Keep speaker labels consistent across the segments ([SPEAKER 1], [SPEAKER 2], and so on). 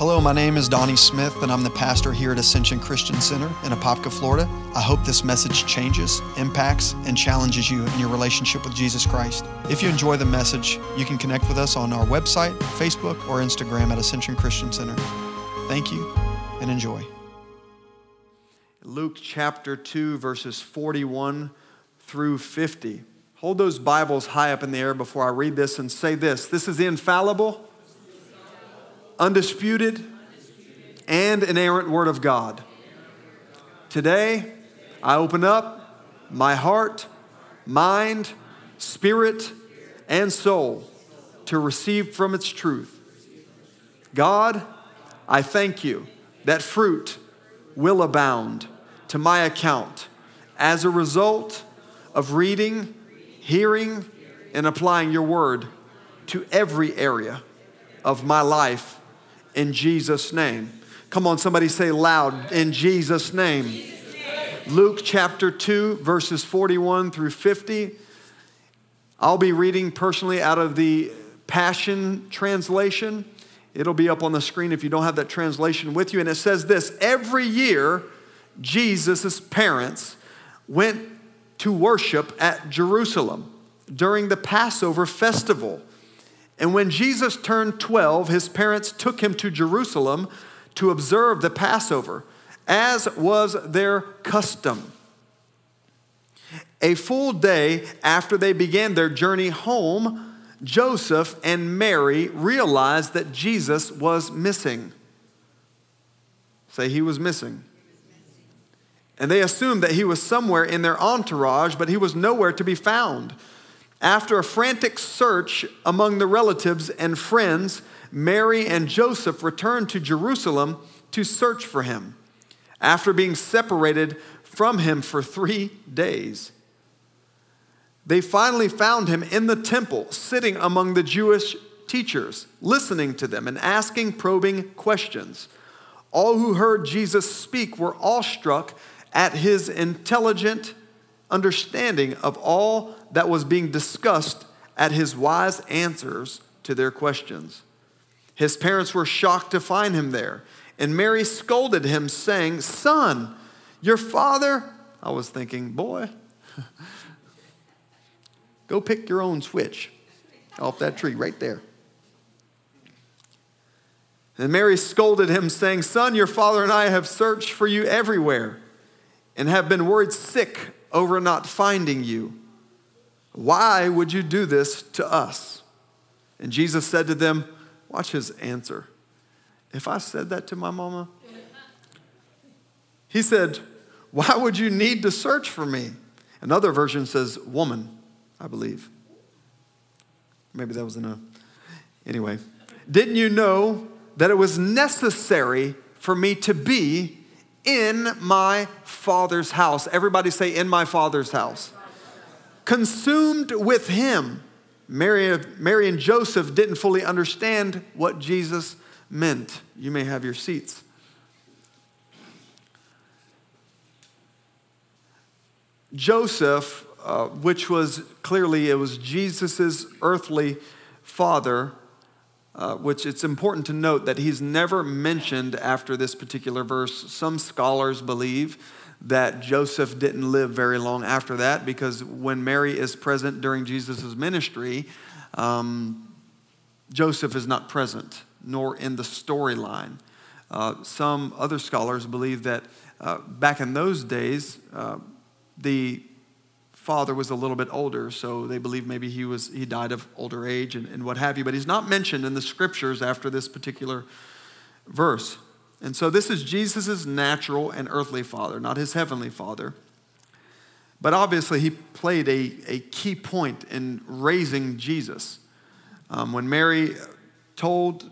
[SPEAKER 1] Hello, my name is Donnie Smith, and I'm the pastor here at Ascension Christian Center in Apopka, Florida. I hope this message changes, impacts, and challenges you in your relationship with Jesus Christ. If you enjoy the message, you can connect with us on our website, Facebook, or Instagram at Ascension Christian Center. Thank you and enjoy.
[SPEAKER 2] Luke chapter 2, verses 41 through 50. Hold those Bibles high up in the air before I read this and say this. This is infallible undisputed, and inerrant Word of God. Today, I open up my heart, mind, spirit, and soul to receive from its truth. God, I thank you that fruit will abound to my account as a result of reading, hearing, and applying your word to every area of my life in Jesus' name. Come on, somebody say loud, in Jesus' name. Luke chapter 2, verses 41 through 50. I'll be reading personally out of the Passion Translation. It'll be up on the screen if you don't have that translation with you. And it says this Every year, Jesus' parents went to worship at Jerusalem during the Passover festival. And when Jesus turned 12, his parents took him to Jerusalem to observe the Passover, as was their custom. A full day after they began their journey home, Joseph and Mary realized that Jesus was missing. Say he was missing. And they assumed that he was somewhere in their entourage, but he was nowhere to be found. After a frantic search among the relatives and friends, Mary and Joseph returned to Jerusalem to search for him after being separated from him for three days. They finally found him in the temple, sitting among the Jewish teachers, listening to them and asking probing questions. All who heard Jesus speak were awestruck at his intelligent understanding of all that was being discussed at his wise answers to their questions. His parents were shocked to find him there, and Mary scolded him, saying, Son, your father. I was thinking, boy, go pick your own switch off that tree right there. And Mary scolded him, saying, Son, your father and I have searched for you everywhere and have been worried sick over not finding you. Why would you do this to us? And Jesus said to them, Watch his answer. If I said that to my mama, he said, Why would you need to search for me? Another version says, Woman, I believe. Maybe that was enough. Anyway, didn't you know that it was necessary for me to be in my father's house? Everybody say, In my father's house consumed with him. Mary, Mary and Joseph didn't fully understand what Jesus meant. You may have your seats. Joseph, uh, which was clearly it was Jesus' earthly father, uh, which it's important to note that he's never mentioned after this particular verse. Some scholars believe that Joseph didn't live very long after that because when Mary is present during Jesus' ministry, um, Joseph is not present, nor in the storyline. Uh, some other scholars believe that uh, back in those days, uh, the father was a little bit older, so they believe maybe he was he died of older age and, and what have you. But he's not mentioned in the scriptures after this particular verse. And so this is Jesus' natural and earthly father, not his heavenly father. But obviously, he played a, a key point in raising Jesus. Um, when Mary told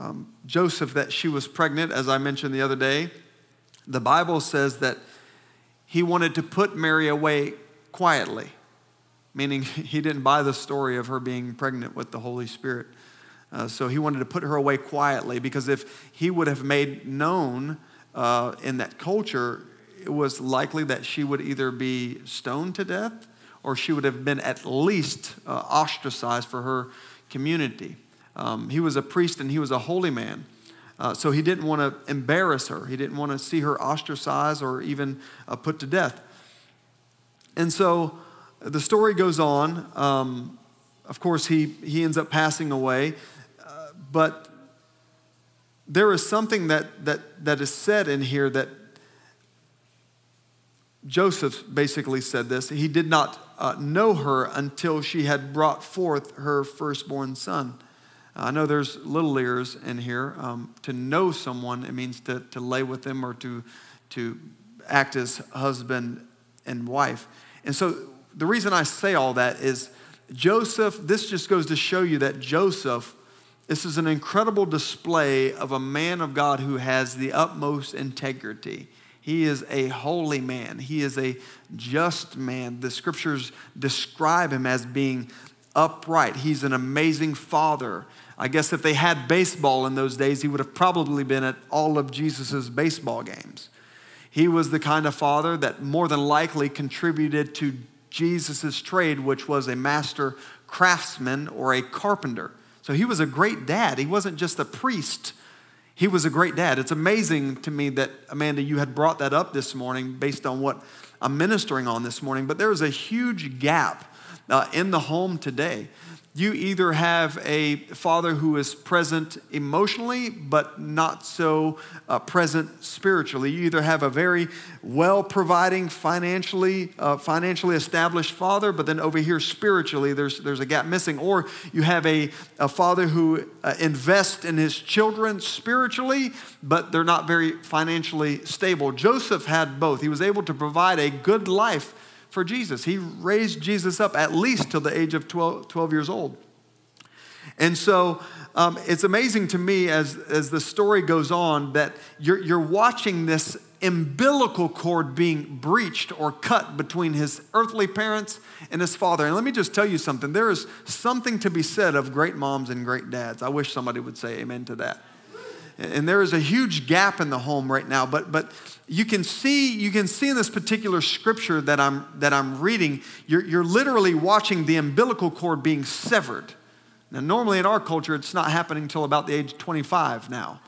[SPEAKER 2] um, Joseph that she was pregnant, as I mentioned the other day, the Bible says that he wanted to put Mary away quietly, meaning he didn't buy the story of her being pregnant with the Holy Spirit. Uh, so he wanted to put her away quietly because if he would have made known uh, in that culture, it was likely that she would either be stoned to death or she would have been at least uh, ostracized for her community. Um, he was a priest and he was a holy man. Uh, so he didn't want to embarrass her. He didn't want to see her ostracized or even uh, put to death. And so the story goes on. Um, of course, he, he ends up passing away. Uh, but there is something that, that, that is said in here that Joseph basically said this. He did not uh, know her until she had brought forth her firstborn son. I know there's little ears in here. Um, to know someone, it means to, to lay with them or to, to act as husband and wife. And so the reason I say all that is Joseph, this just goes to show you that Joseph, this is an incredible display of a man of God who has the utmost integrity. He is a holy man. He is a just man. The scriptures describe him as being upright. He's an amazing father. I guess if they had baseball in those days, he would have probably been at all of Jesus' baseball games. He was the kind of father that more than likely contributed to Jesus' trade, which was a master craftsman or a carpenter. So he was a great dad. He wasn't just a priest he was a great dad. It's amazing to me that, Amanda, you had brought that up this morning based on what I'm ministering on this morning, but there is a huge gap uh, in the home today you either have a father who is present emotionally but not so uh, present spiritually. You either have a very well providing financially uh, financially established father but then over here spiritually there's, there's a gap missing. Or you have a, a father who uh, invests in his children spiritually but they're not very financially stable. Joseph had both. He was able to provide a good life for Jesus. He raised Jesus up at least till the age of 12, 12 years old. And so um, it's amazing to me as, as the story goes on that you're, you're watching this umbilical cord being breached or cut between his earthly parents and his father. And let me just tell you something there is something to be said of great moms and great dads. I wish somebody would say amen to that. And there is a huge gap in the home right now, but, but you can see you can see in this particular scripture that I'm that I'm reading, you're, you're literally watching the umbilical cord being severed. Now, normally in our culture, it's not happening until about the age of 25 now,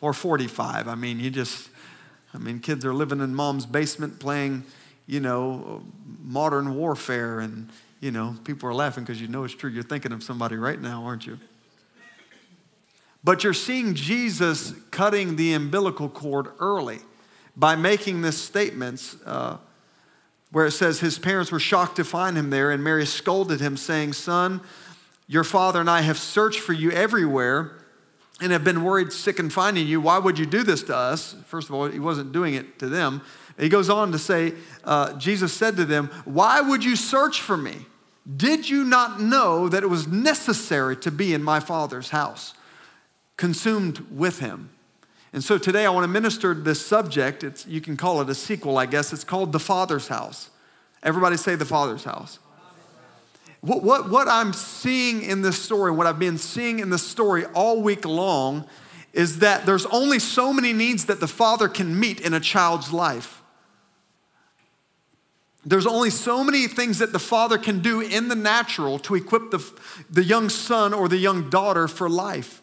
[SPEAKER 2] or 45. I mean, you just, I mean, kids are living in mom's basement playing, you know, modern warfare, and you know, people are laughing because you know it's true. You're thinking of somebody right now, aren't you? But you're seeing Jesus cutting the umbilical cord early by making this statement uh, where it says his parents were shocked to find him there, and Mary scolded him, saying, Son, your father and I have searched for you everywhere and have been worried sick in finding you. Why would you do this to us? First of all, he wasn't doing it to them. He goes on to say, uh, Jesus said to them, Why would you search for me? Did you not know that it was necessary to be in my father's house? Consumed with him. And so today I want to minister this subject. It's, you can call it a sequel, I guess. It's called The Father's House. Everybody say The Father's House. What, what, what I'm seeing in this story, what I've been seeing in this story all week long, is that there's only so many needs that the father can meet in a child's life. There's only so many things that the father can do in the natural to equip the, the young son or the young daughter for life.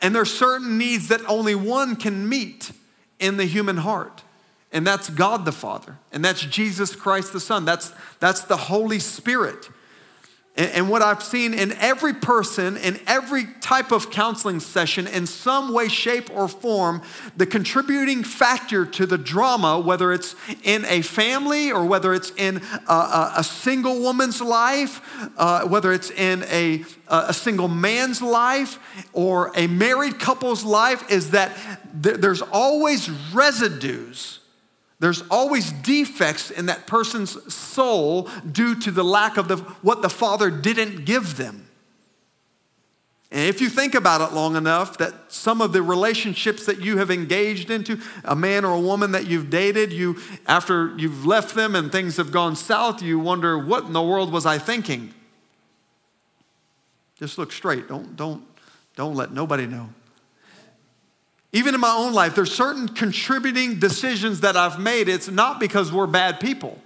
[SPEAKER 2] And there are certain needs that only one can meet in the human heart. And that's God the Father. And that's Jesus Christ the Son. That's, that's the Holy Spirit. And, and what I've seen in every person, in every type of counseling session, in some way, shape, or form, the contributing factor to the drama, whether it's in a family or whether it's in a, a, a single woman's life, uh, whether it's in a, a single man's life or a married couple's life, is that th- there's always residues there's always defects in that person's soul due to the lack of the, what the Father didn't give them. And if you think about it long enough, that some of the relationships that you have engaged into, a man or a woman that you've dated, you after you've left them and things have gone south, you wonder, what in the world was I thinking? Just look straight. Don't, don't, don't let nobody know. Even in my own life, there's certain contributing decisions that I've made. It's not because we're bad people.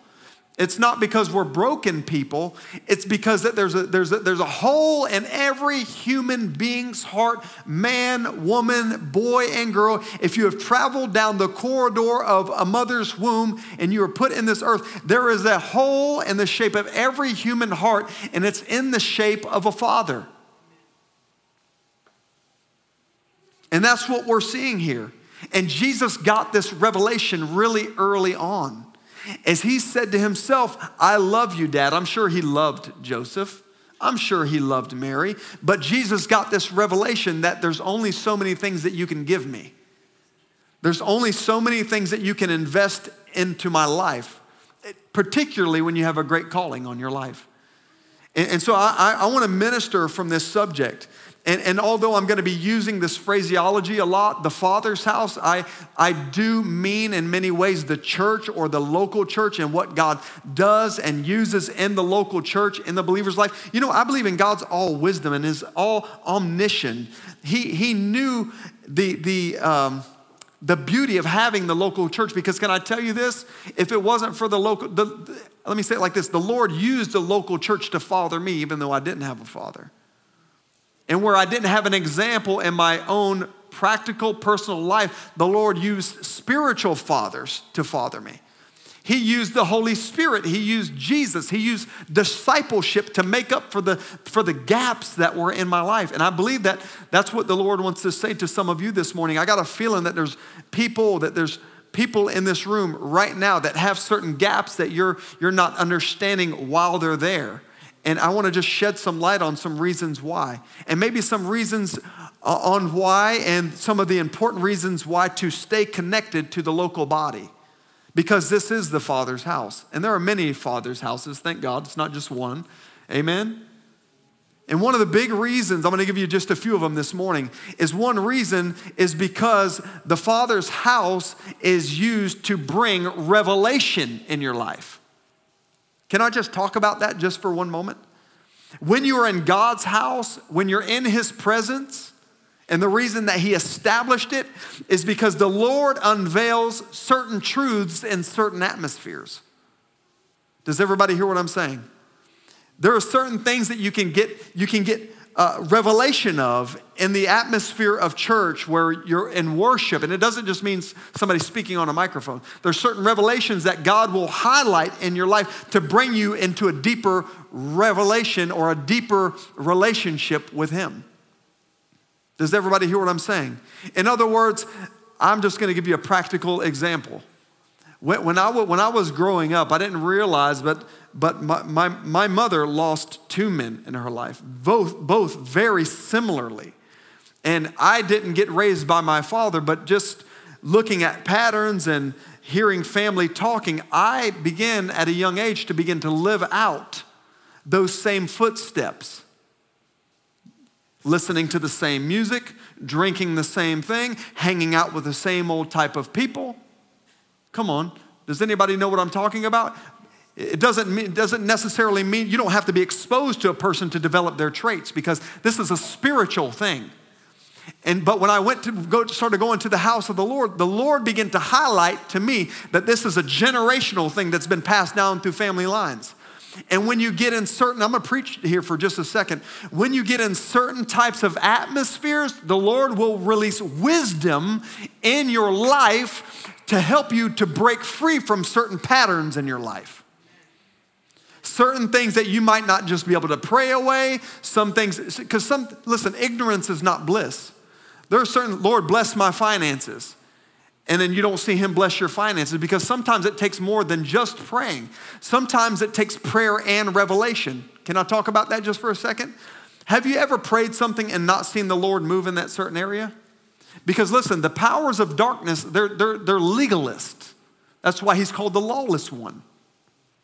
[SPEAKER 2] It's not because we're broken people. It's because that there's a, there's, a, there's a hole in every human being's heart, man, woman, boy, and girl. If you have traveled down the corridor of a mother's womb and you are put in this earth, there is a hole in the shape of every human heart, and it's in the shape of a father. And that's what we're seeing here. And Jesus got this revelation really early on. As he said to himself, I love you, Dad. I'm sure he loved Joseph. I'm sure he loved Mary. But Jesus got this revelation that there's only so many things that you can give me. There's only so many things that you can invest into my life, particularly when you have a great calling on your life. And, so I, I want to minister from this subject and, and, although I'm going to be using this phraseology a lot, the Father's house, I, I do mean in many ways the church or the local church and what God does and uses in the local church in the believer's life. You know, I believe in God's all wisdom and his all omniscient. He, he knew the, the, um, the beauty of having the local church because can I tell you this? If it wasn't for the local, the, the, let me say it like this the Lord used the local church to father me even though I didn't have a father and where I didn't have an example in my own practical personal life, the Lord used spiritual fathers to father me. He used the Holy Spirit. He used Jesus. He used discipleship to make up for the, for the gaps that were in my life. And I believe that that's what the Lord wants to say to some of you this morning. I got a feeling that there's people, that there's people in this room right now that have certain gaps that you're, you're not understanding while they're there. And I want to just shed some light on some reasons why. And maybe some reasons uh, on why, and some of the important reasons why to stay connected to the local body. Because this is the Father's house. And there are many Father's houses, thank God. It's not just one. Amen? And one of the big reasons, I'm going to give you just a few of them this morning, is one reason is because the Father's house is used to bring revelation in your life. Can I just talk about that just for one moment? When you are in God's house, when you're in His presence, and the reason that He established it is because the Lord unveils certain truths in certain atmospheres. Does everybody hear what I'm saying? There are certain things that you can get, you can get uh, revelation of in the atmosphere of church where you're in worship. And it doesn't just mean somebody speaking on a microphone. There's certain revelations that God will highlight in your life to bring you into a deeper revelation or a deeper relationship with Him. Does everybody hear what I'm saying? In other words, I'm just going to give you a practical example. When, I, when I was growing up, I didn't realize, but but my, my, my mother lost two men in her life, both, both very similarly. And I didn't get raised by my father, but just looking at patterns and hearing family talking, I began at a young age to begin to live out those same footsteps. Listening to the same music, drinking the same thing, hanging out with the same old type of people. Come on, does anybody know what I'm talking about? It doesn't, mean, doesn't necessarily mean you don't have to be exposed to a person to develop their traits because this is a spiritual thing. And but when I went to go started going to the house of the Lord, the Lord began to highlight to me that this is a generational thing that's been passed down through family lines. And when you get in certain, I'm gonna preach here for just a second. When you get in certain types of atmospheres, the Lord will release wisdom in your life to help you to break free from certain patterns in your life certain things that you might not just be able to pray away, some things, because some, listen, ignorance is not bliss. There are certain, Lord, bless my finances. And then you don't see Him bless your finances because sometimes it takes more than just praying. Sometimes it takes prayer and revelation. Can I talk about that just for a second? Have you ever prayed something and not seen the Lord move in that certain area? Because listen, the powers of darkness, they're, they're, they're legalist. That's why he's called the lawless one.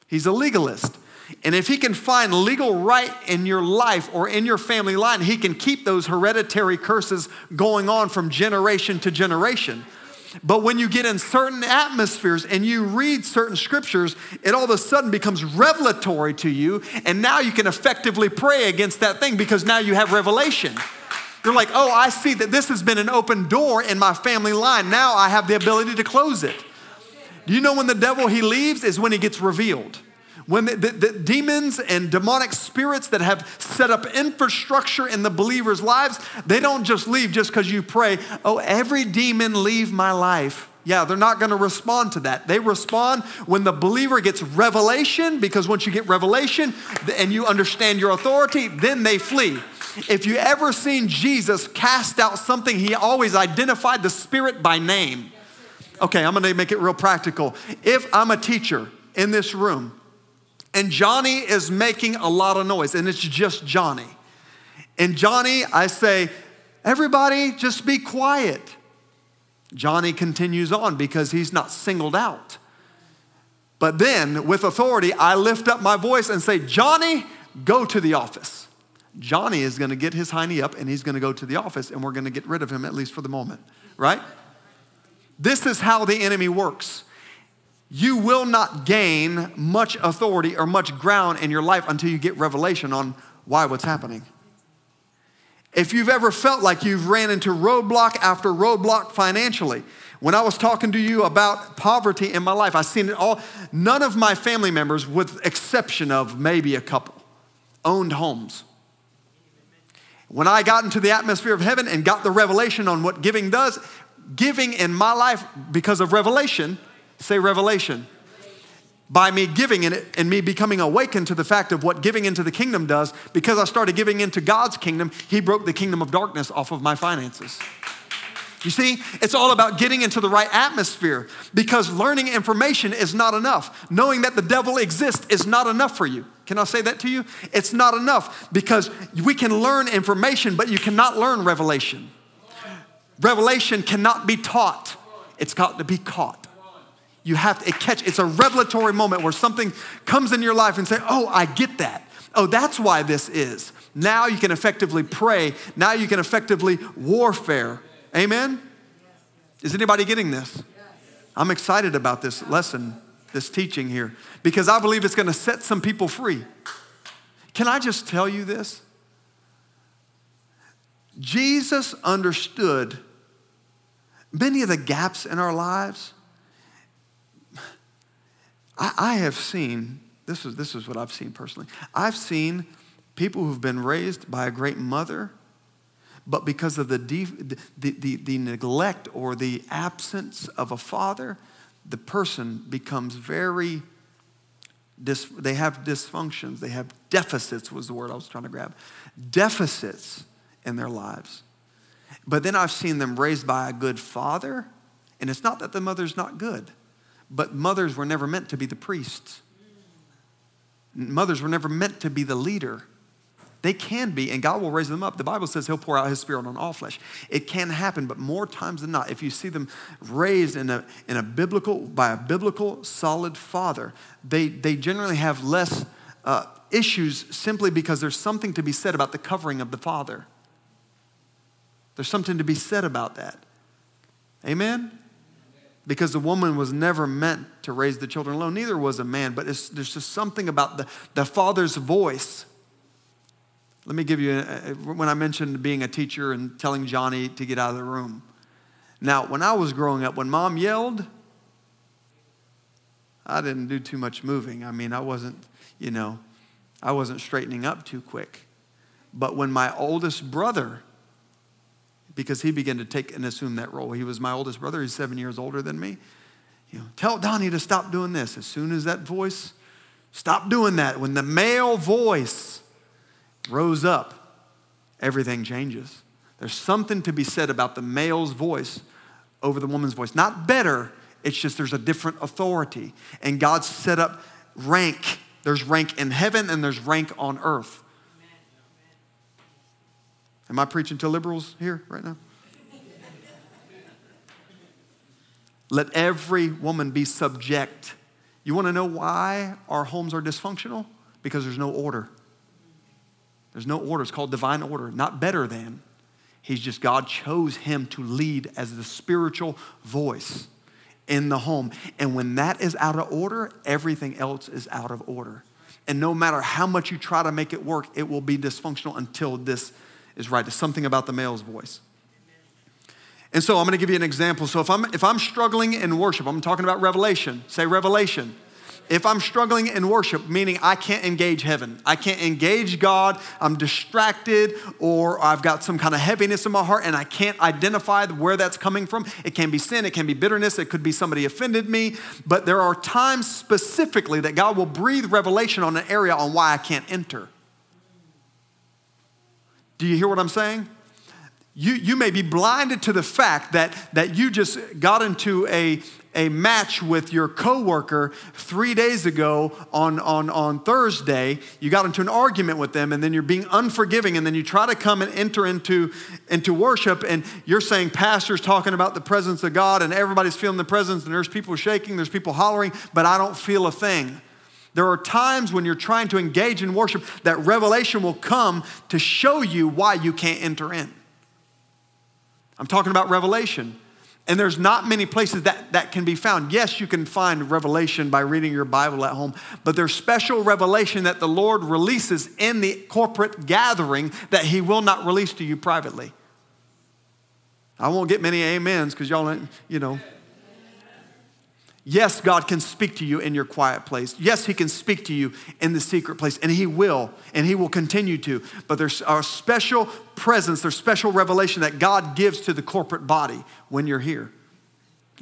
[SPEAKER 2] He's a legalist. And if he can find legal right in your life or in your family line, he can keep those hereditary curses going on from generation to generation. But when you get in certain atmospheres and you read certain scriptures, it all of a sudden becomes revelatory to you. And now you can effectively pray against that thing because now you have revelation. You're like, oh, I see that this has been an open door in my family line. Now I have the ability to close it. Do you know when the devil he leaves is when he gets revealed? When the, the, the, demons and demonic spirits that have set up infrastructure in the believer's lives, they don't just leave just because you pray, oh, every demon leave my life. Yeah, they're not going to respond to that. They respond when the believer gets revelation, because once you get revelation and you understand your authority, then they flee. If you ever seen Jesus cast out something, he always identified the spirit by name. Okay, I'm gonna make it real practical. If I'm a teacher in this room and Johnny is making a lot of noise and it's just Johnny, and Johnny, I say, everybody just be quiet. Johnny continues on because he's not singled out. But then, with authority, I lift up my voice and say, Johnny, go to the office. Johnny is going to get his hiney up and he's going to go to the office and we're going to get rid of him, at least for the moment, right? This is how the enemy works. You will not gain much authority or much ground in your life until you get revelation on why what's happening. If you've ever felt like you've ran into roadblock after roadblock financially, when I was talking to you about poverty in my life, I've seen it all. None of my family members, with exception of maybe a couple, owned homes. When I got into the atmosphere of heaven and got the revelation on what giving does, giving in my life because of revelation, say revelation. By me giving in it and me becoming awakened to the fact of what giving into the kingdom does, because I started giving into God's kingdom, He broke the kingdom of darkness off of my finances. You see, it's all about getting into the right atmosphere because learning information is not enough. Knowing that the devil exists is not enough for you. Can I say that to you? It's not enough because we can learn information, but you cannot learn revelation. Revelation cannot be taught, it's got to be caught. You have to catch, it's a revelatory moment where something comes in your life and say, Oh, I get that. Oh, that's why this is. Now you can effectively pray. Now you can effectively warfare. Amen? Is anybody getting this? I'm excited about this lesson, this teaching here, because I believe it's going to set some people free. Can I just tell you this? Jesus understood many of the gaps in our lives, I, I have seen, this is, this is what I've seen personally. I've seen people who've been raised by a great mother, but because of the, the, the, the, neglect or the absence of a father, the person becomes very, dis, they have dysfunctions, they have deficits, was the word I was trying to grab. Deficits in their lives. But then I've seen them raised by a good father, and it's not that the mother's not good, but mothers were never meant to be the priests. Mothers were never meant to be the leader. They can be, and God will raise them up. The Bible says He'll pour out His Spirit on all flesh. It can happen, but more times than not, if you see them raised in a, in a biblical, by a biblical, solid father, they, they generally have less uh, issues simply because there's something to be said about the covering of the father. There's something to be said about that. Amen? Because the woman was never meant to raise the children alone, neither was a man, but there's just something about the, the father's voice. Let me give you, a, when I mentioned being a teacher and telling Johnny to get out of the room. Now, when I was growing up, when mom yelled, I didn't do too much moving. I mean, I wasn't, you know, I wasn't straightening up too quick. But when my oldest brother because he began to take and assume that role. He was my oldest brother, he's seven years older than me. You know, tell Donnie to stop doing this. As soon as that voice, stop doing that. When the male voice rose up, everything changes. There's something to be said about the male's voice over the woman's voice. Not better, it's just there's a different authority. And God set up rank. There's rank in heaven and there's rank on earth. Am I preaching to liberals here right now? Let every woman be subject. You want to know why our homes are dysfunctional? Because there's no order. There's no order. It's called divine order, not better than. He's just, God chose him to lead as the spiritual voice in the home. And when that is out of order, everything else is out of order. And no matter how much you try to make it work, it will be dysfunctional until this is right. It's something about the male's voice. And so I'm going to give you an example. So if I'm if I'm struggling in worship, I'm talking about revelation. Say revelation. If I'm struggling in worship, meaning I can't engage heaven, I can't engage God, I'm distracted, or I've got some kind of heaviness in my heart and I can't identify where that's coming from. It can be sin, it can be bitterness, it could be somebody offended me. But there are times specifically that God will breathe revelation on an area on why I can't enter. Do you hear what I'm saying? You, you may be blinded to the fact that, that you just got into a, a match with your coworker three days ago on, on, on Thursday. You got into an argument with them, and then you're being unforgiving, and then you try to come and enter into, into worship, and you're saying, Pastor's talking about the presence of God, and everybody's feeling the presence, and there's people shaking, there's people hollering, but I don't feel a thing. There are times when you're trying to engage in worship that revelation will come to show you why you can't enter in. I'm talking about revelation. And there's not many places that, that can be found. Yes, you can find revelation by reading your Bible at home, but there's special revelation that the Lord releases in the corporate gathering that He will not release to you privately. I won't get many amens because y'all, you know. Yes, God can speak to you in your quiet place. Yes, He can speak to you in the secret place, and He will, and He will continue to. But there's a special presence, there's special revelation that God gives to the corporate body when you're here.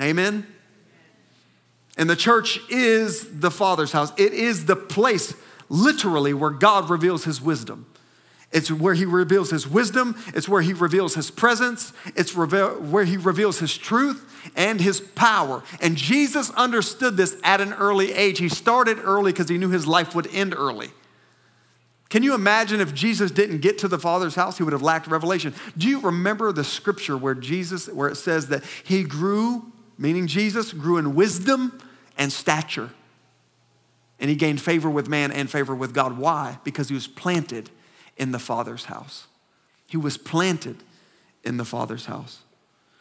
[SPEAKER 2] Amen? And the church is the Father's house, it is the place, literally, where God reveals His wisdom. It's where he reveals his wisdom. It's where he reveals his presence. It's where he reveals his truth and his power. And Jesus understood this at an early age. He started early because he knew his life would end early. Can you imagine if Jesus didn't get to the Father's house, he would have lacked revelation? Do you remember the scripture where Jesus, where it says that he grew, meaning Jesus, grew in wisdom and stature? And he gained favor with man and favor with God. Why? Because he was planted in the Father's house. He was planted in the Father's house.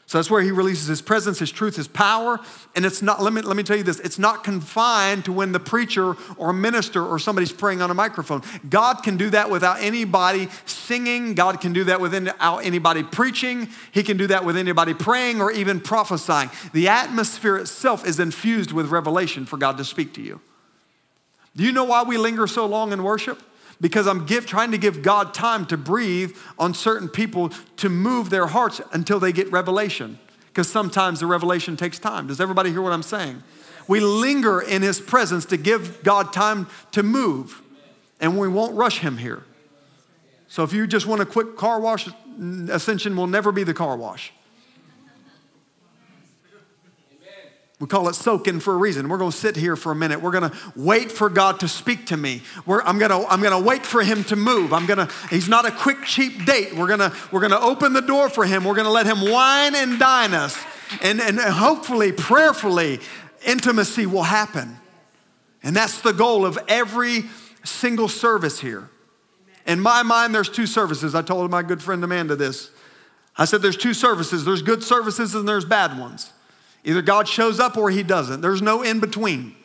[SPEAKER 2] So that's where he releases his presence, his truth, his power. And it's not, let me, let me tell you this, it's not confined to when the preacher or minister or somebody's praying on a microphone. God can do that without anybody singing. God can do that without anybody preaching. He can do that with anybody praying or even prophesying. The atmosphere itself is infused with revelation for God to speak to you. Do you know why we linger so long in worship? Because I'm give, trying to give God time to breathe on certain people to move their hearts until they get revelation. Because sometimes the revelation takes time. Does everybody hear what I'm saying? We linger in His presence to give God time to move, and we won't rush Him here. So if you just want a quick car wash, Ascension will never be the car wash. We call it soaking for a reason. We're going to sit here for a minute. We're going to wait for God to speak to me. We're, I'm going to I'm going to wait for him to move. I'm going to he's not a quick cheap date. We're going to we're going to open the door for him. We're going to let him wine and dine us. And and hopefully prayerfully intimacy will happen. And that's the goal of every single service here. In my mind there's two services. I told my good friend Amanda this. I said there's two services. There's good services and there's bad ones. Either God shows up or he doesn't. There's no in between.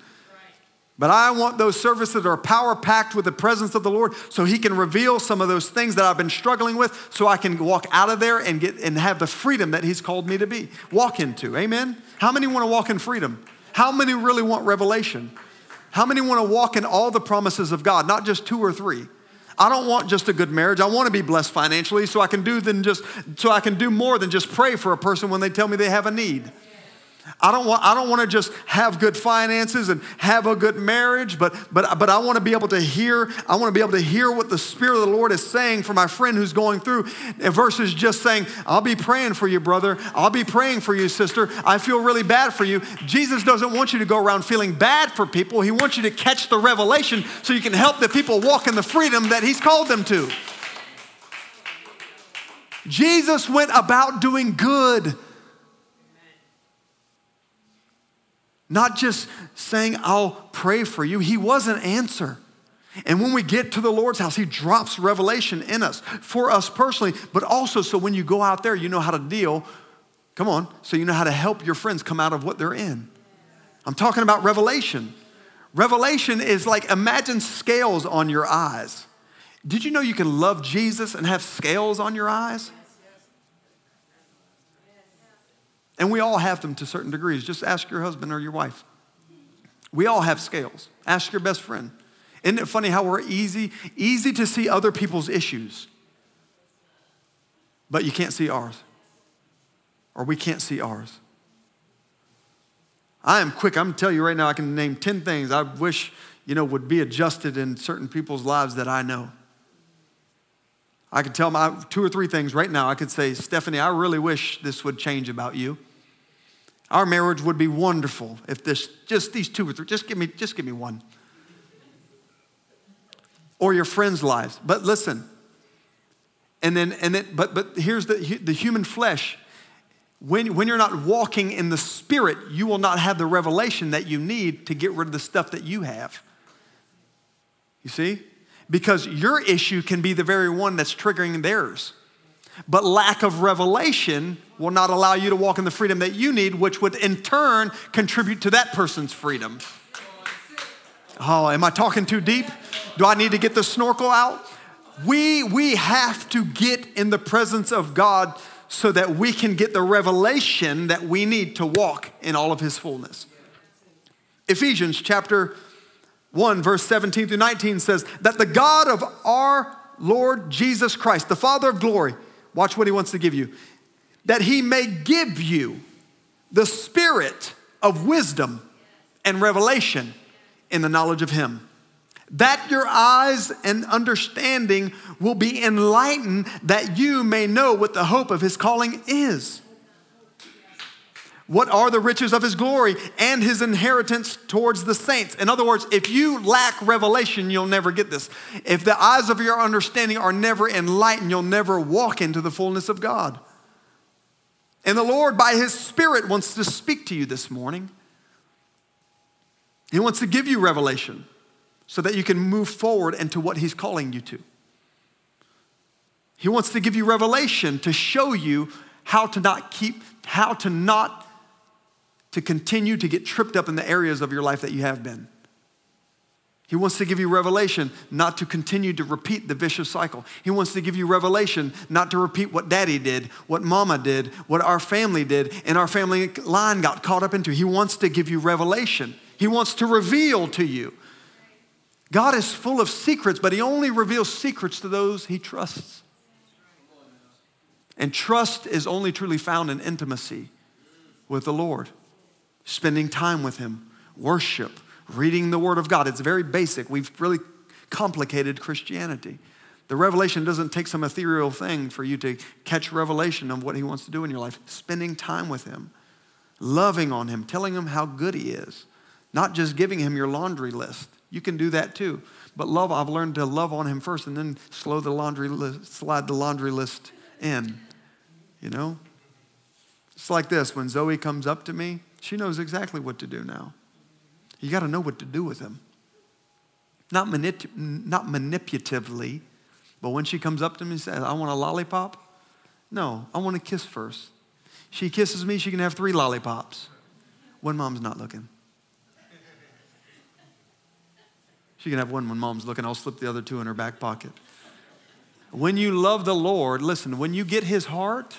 [SPEAKER 2] But I want those services that are power packed with the presence of the Lord so He can reveal some of those things that I've been struggling with so I can walk out of there and, get, and have the freedom that He's called me to be, walk into. Amen? How many want to walk in freedom? How many really want revelation? How many want to walk in all the promises of God, not just two or three? I don't want just a good marriage. I want to be blessed financially so I can do than just so I can do more than just pray for a person when they tell me they have a need. I don't want, I don't want to just have good finances and have a good marriage, but, but, but I want to be able to hear, I want to be able to hear what the Spirit of the Lord is saying for my friend who's going through versus just saying, I'll be praying for you, brother. I'll be praying for you, sister. I feel really bad for you. Jesus doesn't want you to go around feeling bad for people. He wants you to catch the revelation so you can help the people walk in the freedom that He's called them to. Jesus went about doing good Not just saying, I'll pray for you. He was an answer. And when we get to the Lord's house, He drops revelation in us for us personally, but also so when you go out there, you know how to deal. Come on, so you know how to help your friends come out of what they're in. I'm talking about revelation. Revelation is like imagine scales on your eyes. Did you know you can love Jesus and have scales on your eyes? And we all have them to certain degrees. Just ask your husband or your wife. We all have scales. Ask your best friend. Isn't it funny how we're easy, easy to see other people's issues, but you can't see ours, or we can't see ours. I am quick. I'm gonna tell you right now. I can name ten things I wish you know would be adjusted in certain people's lives that I know. I could tell my two or three things right now. I could say, Stephanie, I really wish this would change about you. Our marriage would be wonderful if this just these two or three. Just give me just give me one or your friends' lives. But listen, and then, and then but, but here's the, the human flesh. When, when you're not walking in the spirit, you will not have the revelation that you need to get rid of the stuff that you have. You see? Because your issue can be the very one that's triggering theirs. But lack of revelation will not allow you to walk in the freedom that you need, which would in turn contribute to that person's freedom. Oh, am I talking too deep? Do I need to get the snorkel out? We, we have to get in the presence of God so that we can get the revelation that we need to walk in all of His fullness. Ephesians chapter 1, verse 17 through 19 says that the God of our Lord Jesus Christ, the Father of glory, watch what He wants to give you, that He may give you the spirit of wisdom and revelation in the knowledge of Him. That your eyes and understanding will be enlightened, that you may know what the hope of His calling is. What are the riches of His glory and His inheritance towards the saints? In other words, if you lack revelation, you'll never get this. If the eyes of your understanding are never enlightened, you'll never walk into the fullness of God. And the Lord, by His Spirit, wants to speak to you this morning. He wants to give you revelation so that you can move forward into what He's calling you to. He wants to give you revelation to show you how to not keep, how to not to continue to get tripped up in the areas of your life that you have been. He wants to give you revelation not to continue to repeat the vicious cycle. He wants to give you revelation not to repeat what daddy did, what mama did, what our family did, and our family line got caught up into. He wants to give you revelation. He wants to reveal to you. God is full of secrets, but He only reveals secrets to those He trusts. And trust is only truly found in intimacy with the Lord, spending time with Him, worship, reading the Word of God. It's very basic. We've really complicated Christianity. The revelation doesn't take some ethereal thing for you to catch revelation of what He wants to do in your life. Spending time with Him, loving on Him, telling Him how good He is. Not just giving him your laundry list. You can do that too. But love, I've learned to love on him first and then slow the laundry list, slide the laundry list in. You know? It's like this when Zoe comes up to me, she knows exactly what to do now. You got to know what to do with him. Not, manip- not manipulatively, but when she comes up to me and says, I want a lollipop, no, I want to kiss first. She kisses me, she can have three lollipops when mom's not looking. She can have one when mom's looking. I'll slip the other two in her back pocket. When you love the Lord, listen, when you get his heart,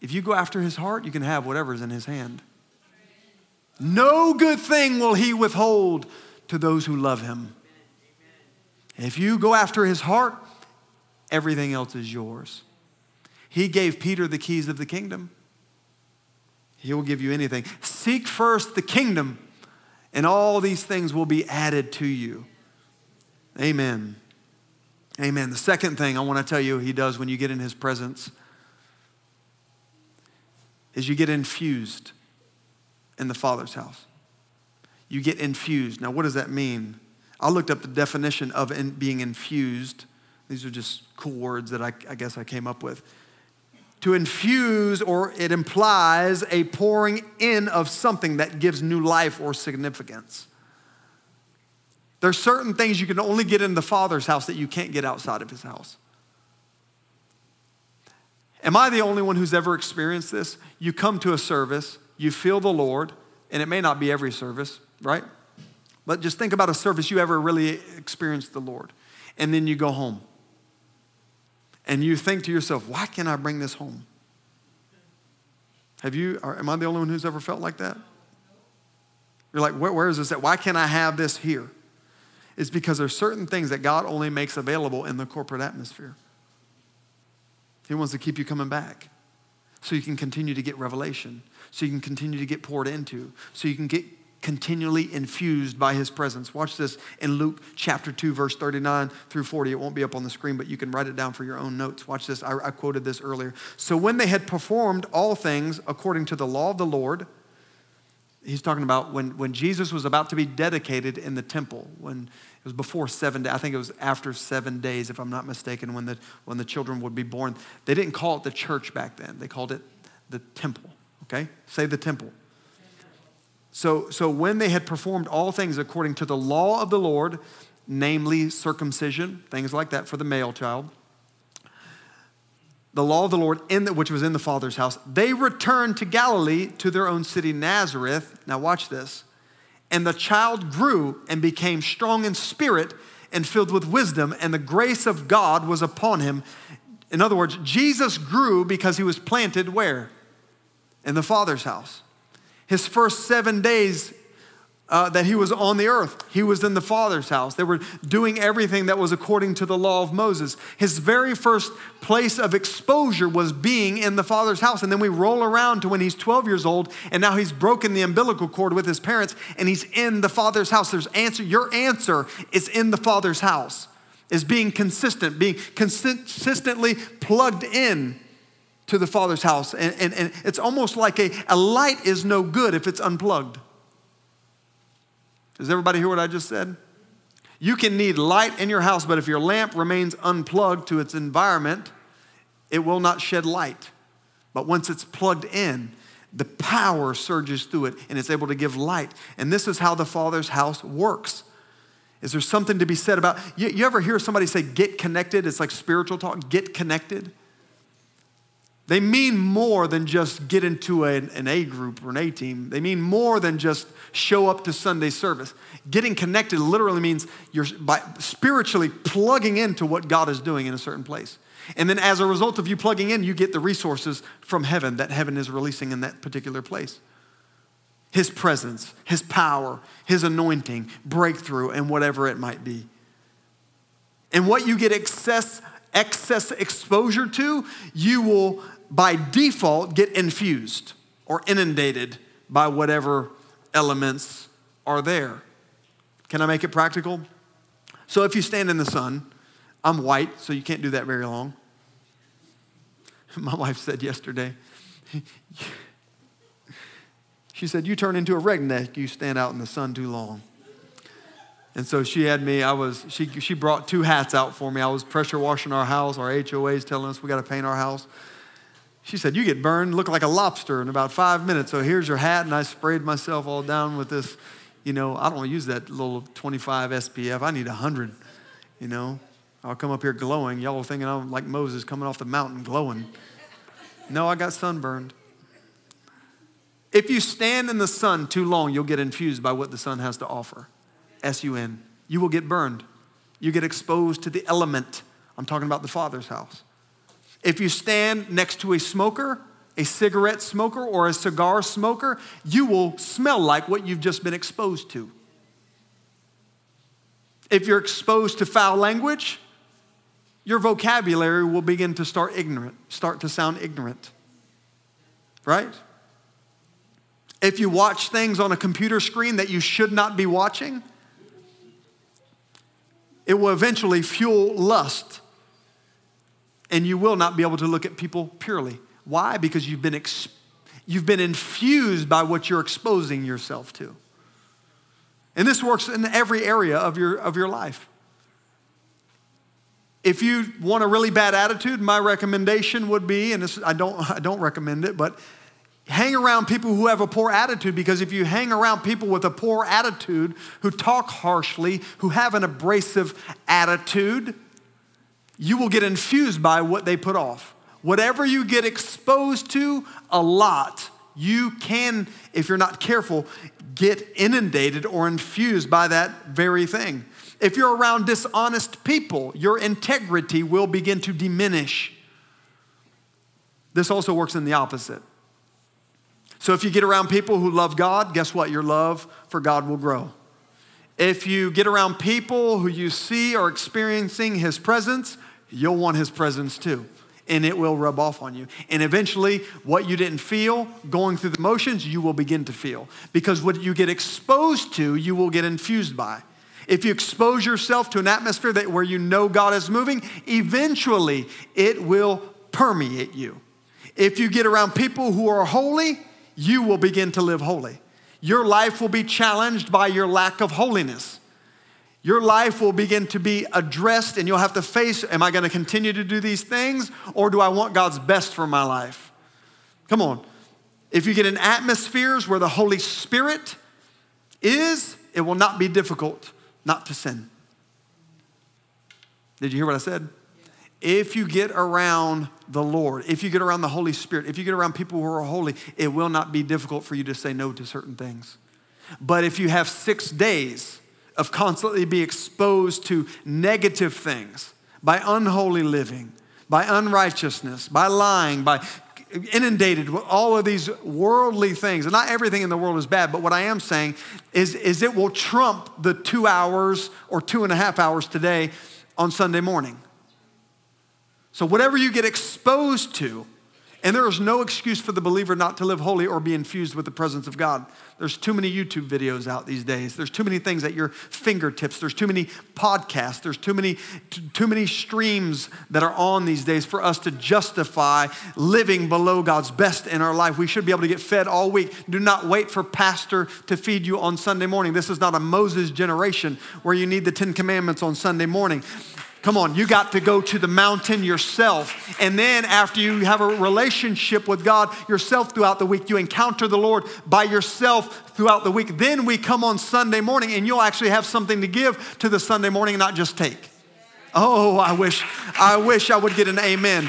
[SPEAKER 2] if you go after his heart, you can have whatever's in his hand. No good thing will he withhold to those who love him. If you go after his heart, everything else is yours. He gave Peter the keys of the kingdom. He will give you anything. Seek first the kingdom, and all these things will be added to you. Amen. Amen. The second thing I want to tell you he does when you get in his presence is you get infused in the Father's house. You get infused. Now, what does that mean? I looked up the definition of in being infused. These are just cool words that I, I guess I came up with. To infuse, or it implies a pouring in of something that gives new life or significance. There's certain things you can only get in the Father's house that you can't get outside of his house. Am I the only one who's ever experienced this? You come to a service, you feel the Lord, and it may not be every service, right? But just think about a service you ever really experienced the Lord. And then you go home. And you think to yourself, why can't I bring this home? Have you, am I the only one who's ever felt like that? You're like, where, where is this at? Why can't I have this here? It's because there's certain things that God only makes available in the corporate atmosphere. He wants to keep you coming back so you can continue to get revelation, so you can continue to get poured into, so you can get continually infused by his presence. Watch this in Luke chapter 2, verse 39 through 40. It won't be up on the screen, but you can write it down for your own notes. Watch this. I, I quoted this earlier. So when they had performed all things according to the law of the Lord, he's talking about when, when Jesus was about to be dedicated in the temple, when it was before seven days, I think it was after seven days, if I'm not mistaken, when the, when the children would be born. They didn't call it the church back then, they called it the temple. Okay? Say the temple. So, so when they had performed all things according to the law of the Lord, namely circumcision, things like that for the male child, the law of the Lord, in the, which was in the Father's house, they returned to Galilee to their own city, Nazareth. Now, watch this. And the child grew and became strong in spirit and filled with wisdom, and the grace of God was upon him. In other words, Jesus grew because he was planted where? In the Father's house. His first seven days uh, that he was on the earth, he was in the Father's house. They were doing everything that was according to the law of Moses. His very first place of exposure was being in the Father's house. And then we roll around to when he's 12 years old, and now he's broken the umbilical cord with his parents, and he's in the Father's house. There's answer. Your answer is in the Father's house, is being consistent, being consistently plugged in to the Father's house. And, and, and it's almost like a, a light is no good if it's unplugged. Does everybody hear what I just said? You can need light in your house, but if your lamp remains unplugged to its environment, it will not shed light. But once it's plugged in, the power surges through it and it's able to give light. And this is how the Father's house works. Is there something to be said about you, you ever hear somebody say get connected? It's like spiritual talk, get connected. They mean more than just get into an, an A group or an A team. They mean more than just show up to Sunday service. Getting connected literally means you're by spiritually plugging into what God is doing in a certain place. And then as a result of you plugging in, you get the resources from heaven that heaven is releasing in that particular place. His presence, His power, His anointing, breakthrough, and whatever it might be. And what you get excess, excess exposure to, you will by default get infused or inundated by whatever elements are there. Can I make it practical? So if you stand in the sun, I'm white, so you can't do that very long. My wife said yesterday, she said, You turn into a redneck, you stand out in the sun too long. And so she had me, I was, she, she brought two hats out for me. I was pressure washing our house. Our HOA is telling us we got to paint our house. She said, You get burned, look like a lobster in about five minutes. So here's your hat. And I sprayed myself all down with this, you know, I don't use that little 25 SPF. I need 100, you know. I'll come up here glowing. Y'all thinking I'm like Moses coming off the mountain glowing. No, I got sunburned. If you stand in the sun too long, you'll get infused by what the sun has to offer. S U N. You will get burned. You get exposed to the element. I'm talking about the Father's house. If you stand next to a smoker, a cigarette smoker, or a cigar smoker, you will smell like what you've just been exposed to. If you're exposed to foul language, your vocabulary will begin to start ignorant, start to sound ignorant. Right? If you watch things on a computer screen that you should not be watching, it will eventually fuel lust and you will not be able to look at people purely. Why? Because you've been, ex- you've been infused by what you're exposing yourself to. And this works in every area of your, of your life. If you want a really bad attitude, my recommendation would be, and this, I, don't, I don't recommend it, but hang around people who have a poor attitude because if you hang around people with a poor attitude, who talk harshly, who have an abrasive attitude, you will get infused by what they put off. Whatever you get exposed to a lot, you can, if you're not careful, get inundated or infused by that very thing. If you're around dishonest people, your integrity will begin to diminish. This also works in the opposite. So if you get around people who love God, guess what? Your love for God will grow. If you get around people who you see are experiencing His presence, you'll want His presence too. And it will rub off on you. And eventually, what you didn't feel going through the motions, you will begin to feel. Because what you get exposed to, you will get infused by. If you expose yourself to an atmosphere that, where you know God is moving, eventually it will permeate you. If you get around people who are holy, you will begin to live holy. Your life will be challenged by your lack of holiness. Your life will begin to be addressed, and you'll have to face Am I going to continue to do these things, or do I want God's best for my life? Come on. If you get in atmospheres where the Holy Spirit is, it will not be difficult not to sin. Did you hear what I said? If you get around the Lord, if you get around the Holy Spirit, if you get around people who are holy, it will not be difficult for you to say no to certain things. But if you have six days of constantly be exposed to negative things by unholy living, by unrighteousness, by lying, by inundated with all of these worldly things. And not everything in the world is bad, but what I am saying is, is it will trump the two hours or two and a half hours today on Sunday morning. So, whatever you get exposed to, and there is no excuse for the believer not to live holy or be infused with the presence of God. There's too many YouTube videos out these days. There's too many things at your fingertips. There's too many podcasts. There's too many, too many streams that are on these days for us to justify living below God's best in our life. We should be able to get fed all week. Do not wait for pastor to feed you on Sunday morning. This is not a Moses generation where you need the Ten Commandments on Sunday morning. Come on, you got to go to the mountain yourself. And then, after you have a relationship with God yourself throughout the week, you encounter the Lord by yourself throughout the week. Then we come on Sunday morning and you'll actually have something to give to the Sunday morning and not just take. Oh, I wish, I wish I would get an amen.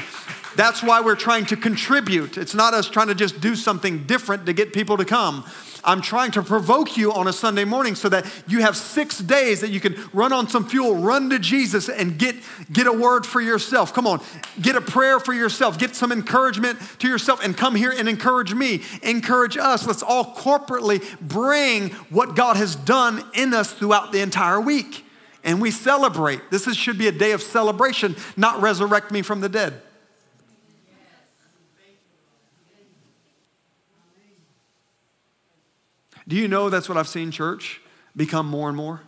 [SPEAKER 2] That's why we're trying to contribute. It's not us trying to just do something different to get people to come. I'm trying to provoke you on a Sunday morning so that you have six days that you can run on some fuel, run to Jesus, and get, get a word for yourself. Come on, get a prayer for yourself, get some encouragement to yourself, and come here and encourage me, encourage us. Let's all corporately bring what God has done in us throughout the entire week. And we celebrate. This is, should be a day of celebration, not resurrect me from the dead. Do you know that's what I've seen church become more and more?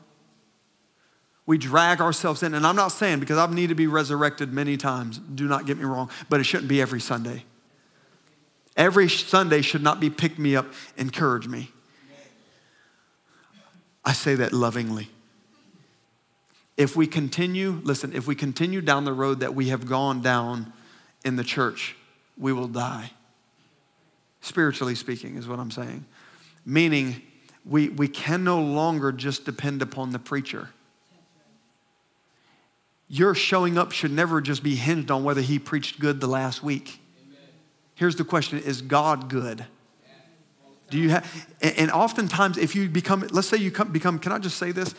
[SPEAKER 2] We drag ourselves in, and I'm not saying because I've needed to be resurrected many times, do not get me wrong, but it shouldn't be every Sunday. Every Sunday should not be pick me up, encourage me. I say that lovingly. If we continue, listen, if we continue down the road that we have gone down in the church, we will die. Spiritually speaking, is what I'm saying meaning we, we can no longer just depend upon the preacher. Your showing up should never just be hinged on whether he preached good the last week. Here's the question Is God good? Do you have, and oftentimes, if you become, let's say you become, can I just say this?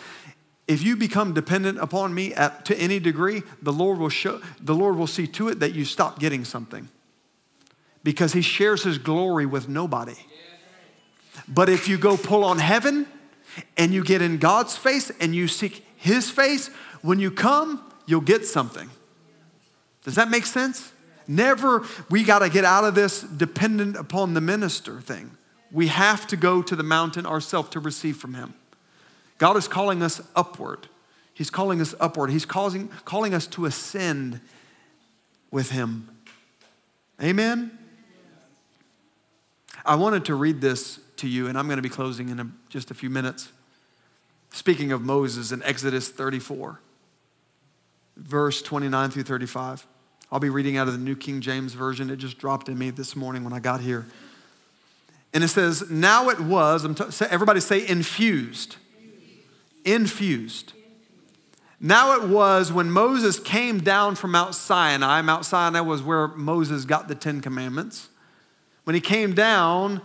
[SPEAKER 2] If you become dependent upon me at, to any degree, the Lord will show, the Lord will see to it that you stop getting something, because He shares His glory with nobody. But if you go pull on heaven and you get in God's face and you seek His face, when you come, you'll get something. Does that make sense? Never, we got to get out of this dependent upon the minister thing. We have to go to the mountain ourselves to receive from Him. God is calling us upward. He's calling us upward. He's causing, calling us to ascend with Him. Amen? I wanted to read this to you, and I'm going to be closing in a, just a few minutes. Speaking of Moses in Exodus 34, verse 29 through 35. I'll be reading out of the New King James Version. It just dropped in me this morning when I got here. And it says, Now it was, t- everybody say infused. Infused. Now it was when Moses came down from Mount Sinai. Mount Sinai was where Moses got the Ten Commandments. When he came down,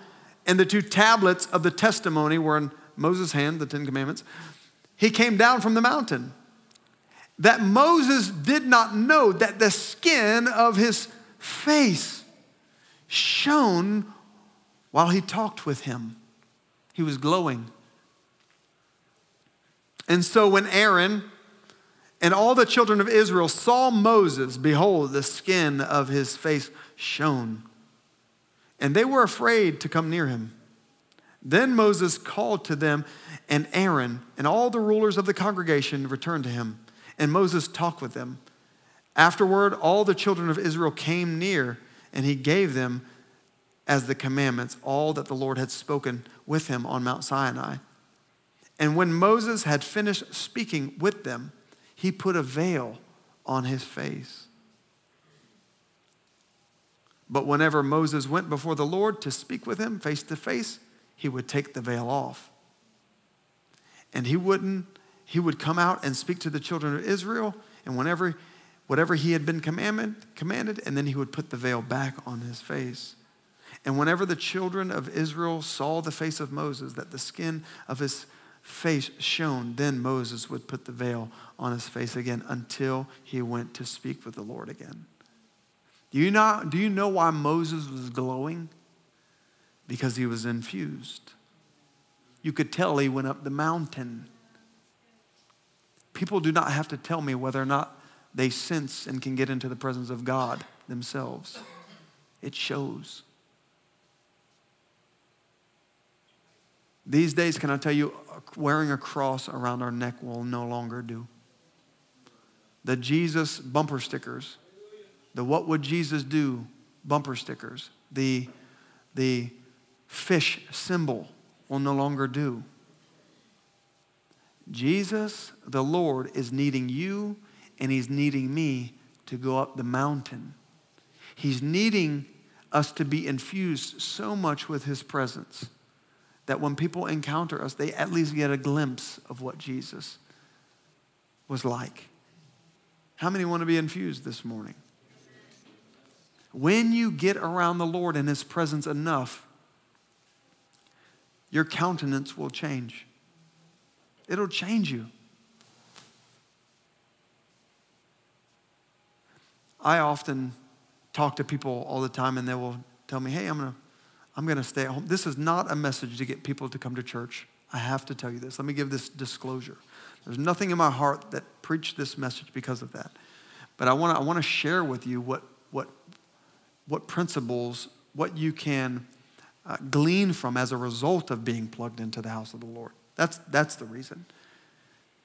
[SPEAKER 2] and the two tablets of the testimony were in Moses' hand, the Ten Commandments. He came down from the mountain. That Moses did not know that the skin of his face shone while he talked with him. He was glowing. And so when Aaron and all the children of Israel saw Moses, behold, the skin of his face shone. And they were afraid to come near him. Then Moses called to them, and Aaron and all the rulers of the congregation returned to him. And Moses talked with them. Afterward, all the children of Israel came near, and he gave them as the commandments all that the Lord had spoken with him on Mount Sinai. And when Moses had finished speaking with them, he put a veil on his face. But whenever Moses went before the Lord to speak with him face to face, he would take the veil off. And he wouldn't, he would come out and speak to the children of Israel, and whenever whatever he had been commanded, commanded, and then he would put the veil back on his face. And whenever the children of Israel saw the face of Moses, that the skin of his face shone, then Moses would put the veil on his face again until he went to speak with the Lord again. Do you know, do you know why Moses was glowing? Because he was infused. You could tell he went up the mountain. People do not have to tell me whether or not they sense and can get into the presence of God themselves. It shows. These days, can I tell you, wearing a cross around our neck will no longer do. The Jesus bumper stickers, the what would Jesus do bumper stickers, the, the fish symbol will no longer do. Jesus, the Lord, is needing you and He's needing me to go up the mountain. He's needing us to be infused so much with His presence that when people encounter us, they at least get a glimpse of what Jesus was like. How many want to be infused this morning? When you get around the Lord in His presence enough, your countenance will change. It'll change you. I often talk to people all the time and they will tell me, hey, I'm going to I'm going to stay at home. This is not a message to get people to come to church. I have to tell you this. Let me give this disclosure. There's nothing in my heart that preached this message because of that. But I want to I want to share with you what what what principles what you can uh, glean from as a result of being plugged into the house of the Lord. That's that's the reason.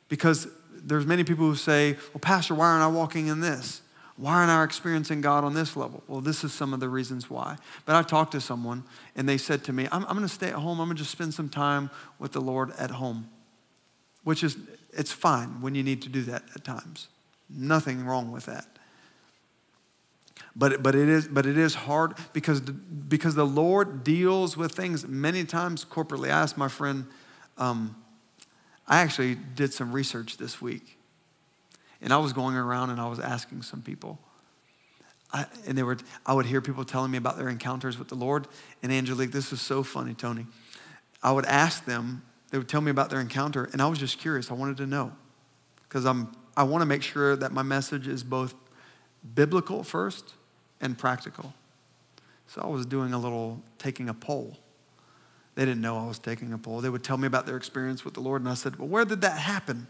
[SPEAKER 2] Because there's many people who say, "Well, pastor, why aren't I walking in this?" Why aren't I experiencing God on this level? Well, this is some of the reasons why. But I talked to someone and they said to me, I'm, I'm going to stay at home. I'm going to just spend some time with the Lord at home, which is, it's fine when you need to do that at times. Nothing wrong with that. But, but, it is, but it is hard because, because the Lord deals with things many times corporately. I asked my friend, um, I actually did some research this week and I was going around and I was asking some people. I, and they were, I would hear people telling me about their encounters with the Lord. And Angelique, this is so funny, Tony. I would ask them, they would tell me about their encounter, and I was just curious. I wanted to know. Because I'm I want to make sure that my message is both biblical first and practical. So I was doing a little taking a poll. They didn't know I was taking a poll. They would tell me about their experience with the Lord, and I said, Well, where did that happen?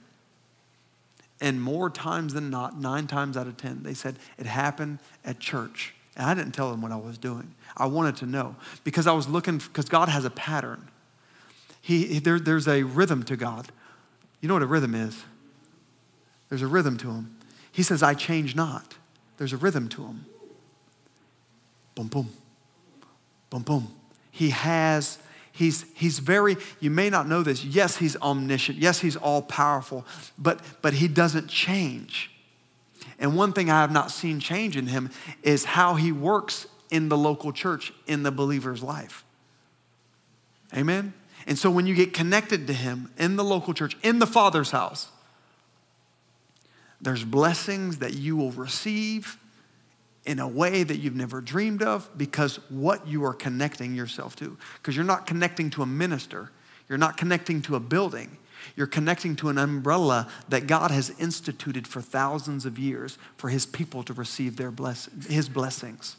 [SPEAKER 2] And more times than not, nine times out of 10, they said it happened at church. And I didn't tell them what I was doing. I wanted to know because I was looking, because God has a pattern. He, there, there's a rhythm to God. You know what a rhythm is? There's a rhythm to him. He says, I change not. There's a rhythm to him. Boom, boom, boom, boom. He has He's, he's very, you may not know this. Yes, he's omniscient. Yes, he's all powerful, but, but he doesn't change. And one thing I have not seen change in him is how he works in the local church, in the believer's life. Amen? And so when you get connected to him in the local church, in the Father's house, there's blessings that you will receive in a way that you've never dreamed of because what you are connecting yourself to. Because you're not connecting to a minister, you're not connecting to a building, you're connecting to an umbrella that God has instituted for thousands of years for his people to receive their bless- his blessings.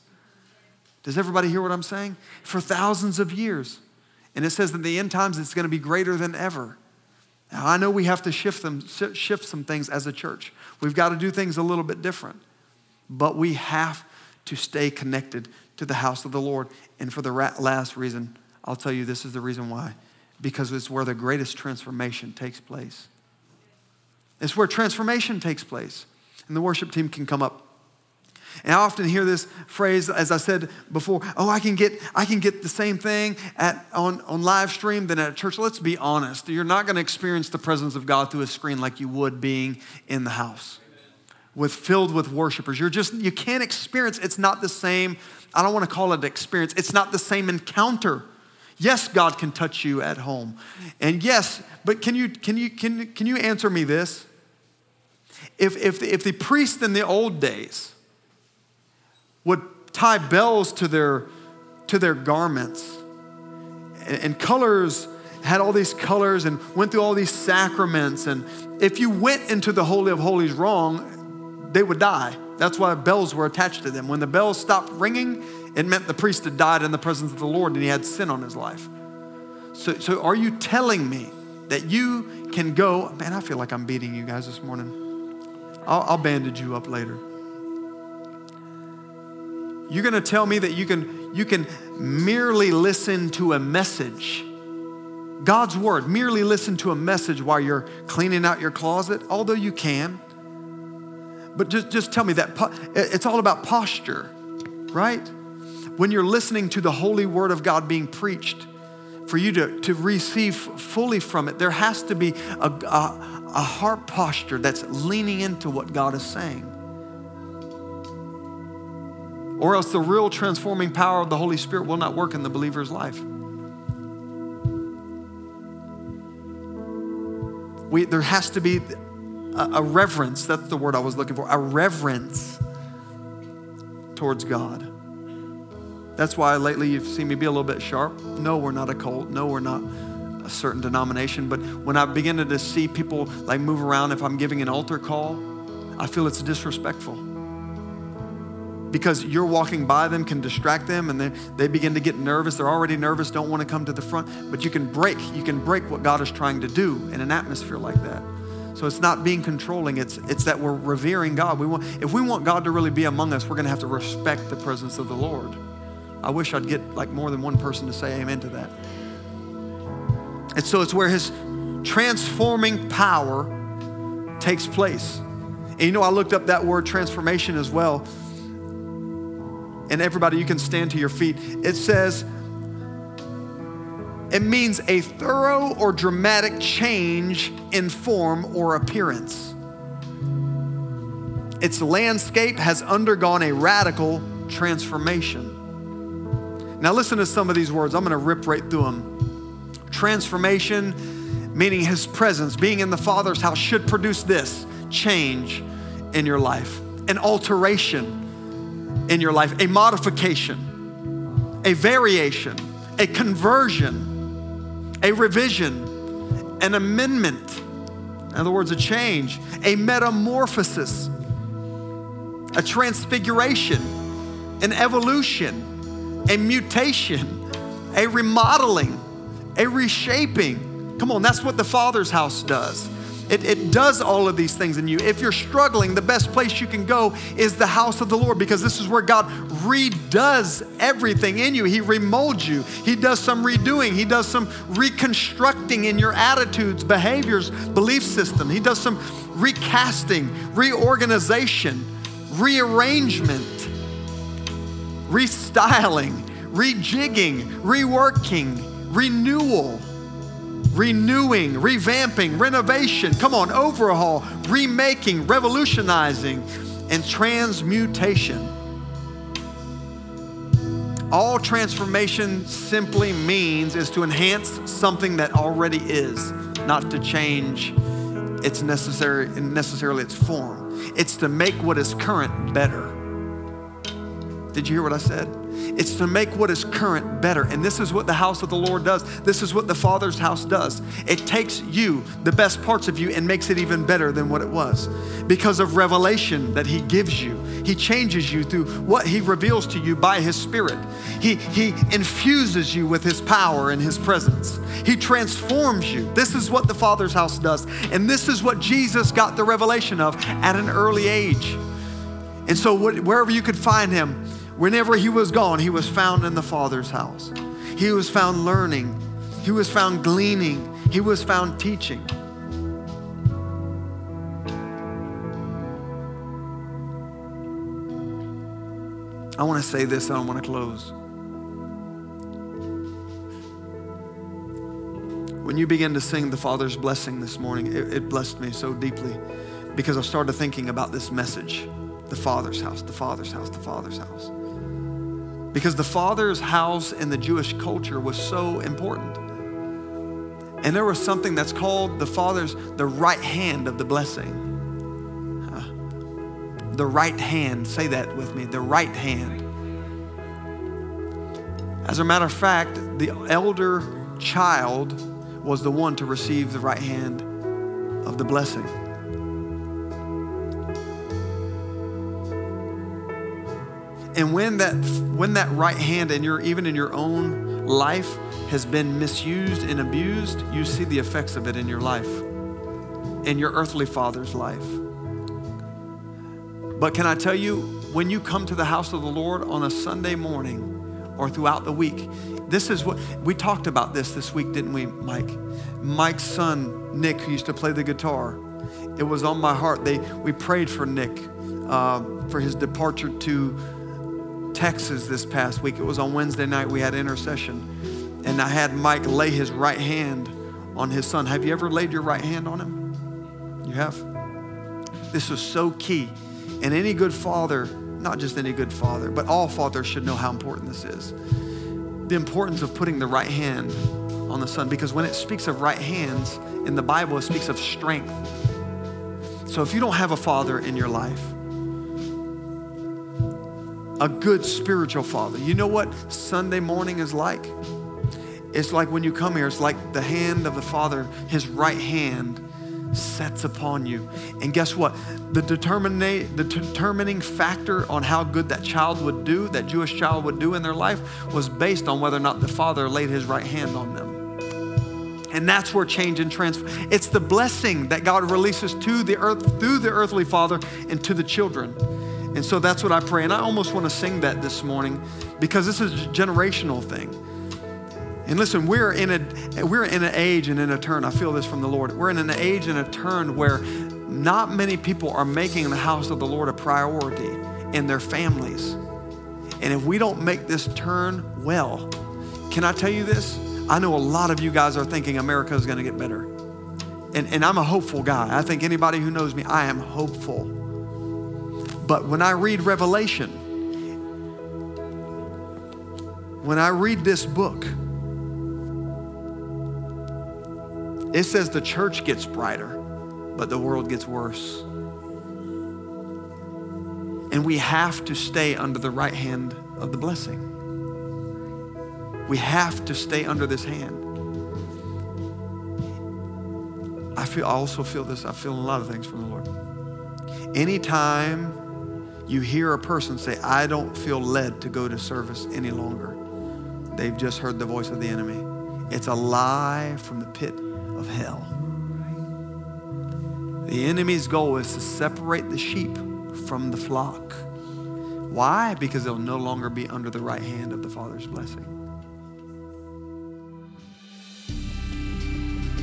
[SPEAKER 2] Does everybody hear what I'm saying? For thousands of years. And it says that in the end times it's going to be greater than ever. Now, I know we have to shift, them, shift some things as a church. We've got to do things a little bit different. But we have to stay connected to the house of the Lord. And for the last reason, I'll tell you this is the reason why. Because it's where the greatest transformation takes place. It's where transformation takes place. And the worship team can come up. And I often hear this phrase, as I said before, oh, I can get, I can get the same thing at, on, on live stream than at church. Let's be honest. You're not going to experience the presence of God through a screen like you would being in the house with filled with worshipers. You're just, you can't experience, it's not the same. I don't want to call it experience. It's not the same encounter. Yes, God can touch you at home. And yes, but can you, can you, can, can you answer me this? If, if, the, if the priests in the old days would tie bells to their, to their garments and, and colors had all these colors and went through all these sacraments. And if you went into the Holy of Holies wrong, they would die. That's why bells were attached to them. When the bells stopped ringing, it meant the priest had died in the presence of the Lord and he had sin on his life. So, so are you telling me that you can go? Man, I feel like I'm beating you guys this morning. I'll, I'll bandage you up later. You're going to tell me that you can, you can merely listen to a message. God's word, merely listen to a message while you're cleaning out your closet, although you can. But just, just tell me that it's all about posture, right? When you're listening to the holy word of God being preached, for you to, to receive fully from it, there has to be a, a, a heart posture that's leaning into what God is saying. Or else the real transforming power of the Holy Spirit will not work in the believer's life. We, there has to be a, a reverence. That's the word I was looking for. A reverence towards God. That's why lately you've seen me be a little bit sharp. No, we're not a cult. No, we're not a certain denomination. But when I begin to see people like move around, if I'm giving an altar call, I feel it's disrespectful. Because you're walking by them can distract them and they, they begin to get nervous. They're already nervous, don't want to come to the front. But you can break, you can break what God is trying to do in an atmosphere like that. So it's not being controlling, it's, it's that we're revering God. We want, if we want God to really be among us, we're going to have to respect the presence of the Lord. I wish I'd get like more than one person to say amen to that. And so it's where his transforming power takes place. And you know, I looked up that word transformation as well. And everybody, you can stand to your feet. It says, it means a thorough or dramatic change in form or appearance. Its landscape has undergone a radical transformation. Now, listen to some of these words. I'm going to rip right through them. Transformation, meaning his presence, being in the Father's house, should produce this change in your life, an alteration in your life, a modification, a variation, a conversion, a revision, an amendment. In other words, a change, a metamorphosis, a transfiguration, an evolution a mutation, a remodeling, a reshaping. Come on, that's what the Father's house does. It, it, does all of these things in you. If you're struggling, the best place you can go is the house of the Lord because this is where God redoes everything in you. He remolds you, He does some redoing, He does some reconstructing in your attitudes, behaviors, belief system. He does some recasting, reorganization, rearrangement restyling, rejigging, reworking, renewal, renewing, revamping, renovation. Come on, overhaul, remaking, revolutionizing, and transmutation. All transformation simply means is to enhance something that already is, not to change its necessary necessarily its form. It's to make what is current better. Did you hear what I said? It's to make what is current better. And this is what the house of the Lord does. This is what the Father's house does. It takes you, the best parts of you, and makes it even better than what it was because of revelation that He gives you. He changes you through what He reveals to you by His Spirit. He, he infuses you with His power and His presence. He transforms you. This is what the Father's house does. And this is what Jesus got the revelation of at an early age. And so, wherever you could find him, whenever he was gone, he was found in the Father's house. He was found learning, he was found gleaning, he was found teaching. I want to say this and I want to close. When you began to sing the Father's blessing this morning, it, it blessed me so deeply because I started thinking about this message the Father's house, the Father's house, the Father's house. Because the Father's house in the Jewish culture was so important. And there was something that's called the Father's, the right hand of the blessing. The right hand, say that with me, the right hand. As a matter of fact, the elder child was the one to receive the right hand of the blessing. And when that when that right hand and your even in your own life has been misused and abused, you see the effects of it in your life, in your earthly father's life. But can I tell you, when you come to the house of the Lord on a Sunday morning or throughout the week, this is what we talked about this this week, didn't we, Mike? Mike's son, Nick, who used to play the guitar, it was on my heart. They, we prayed for Nick uh, for his departure to Texas this past week. It was on Wednesday night. We had intercession. And I had Mike lay his right hand on his son. Have you ever laid your right hand on him? You have? This was so key. And any good father, not just any good father, but all fathers should know how important this is. The importance of putting the right hand on the son. Because when it speaks of right hands in the Bible, it speaks of strength. So if you don't have a father in your life, a good spiritual father. You know what Sunday morning is like? It's like when you come here, it's like the hand of the Father, his right hand sets upon you. And guess what? The, determina- the determining factor on how good that child would do, that Jewish child would do in their life, was based on whether or not the Father laid his right hand on them. And that's where change and transfer. It's the blessing that God releases to the earth through the earthly father and to the children. And so that's what I pray. And I almost want to sing that this morning because this is a generational thing. And listen, we're in a we're in an age and in a turn. I feel this from the Lord. We're in an age and a turn where not many people are making the house of the Lord a priority in their families. And if we don't make this turn well, can I tell you this? I know a lot of you guys are thinking America is going to get better. And, and I'm a hopeful guy. I think anybody who knows me, I am hopeful. But when I read Revelation, when I read this book, it says the church gets brighter, but the world gets worse. And we have to stay under the right hand of the blessing. We have to stay under this hand. I feel I also feel this, I feel a lot of things from the Lord. Anytime you hear a person say, I don't feel led to go to service any longer, they've just heard the voice of the enemy. It's a lie from the pit of hell. The enemy's goal is to separate the sheep from the flock. Why? Because they'll no longer be under the right hand of the Father's blessing.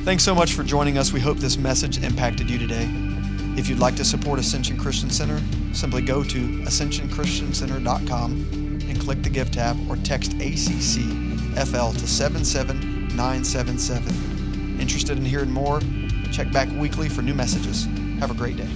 [SPEAKER 1] Thanks so much for joining us. We hope this message impacted you today. If you'd like to support Ascension Christian Center, simply go to ascensionchristiancenter.com and click the Give tab or text ACCFL to 77977. Interested in hearing more? Check back weekly for new messages. Have a great day.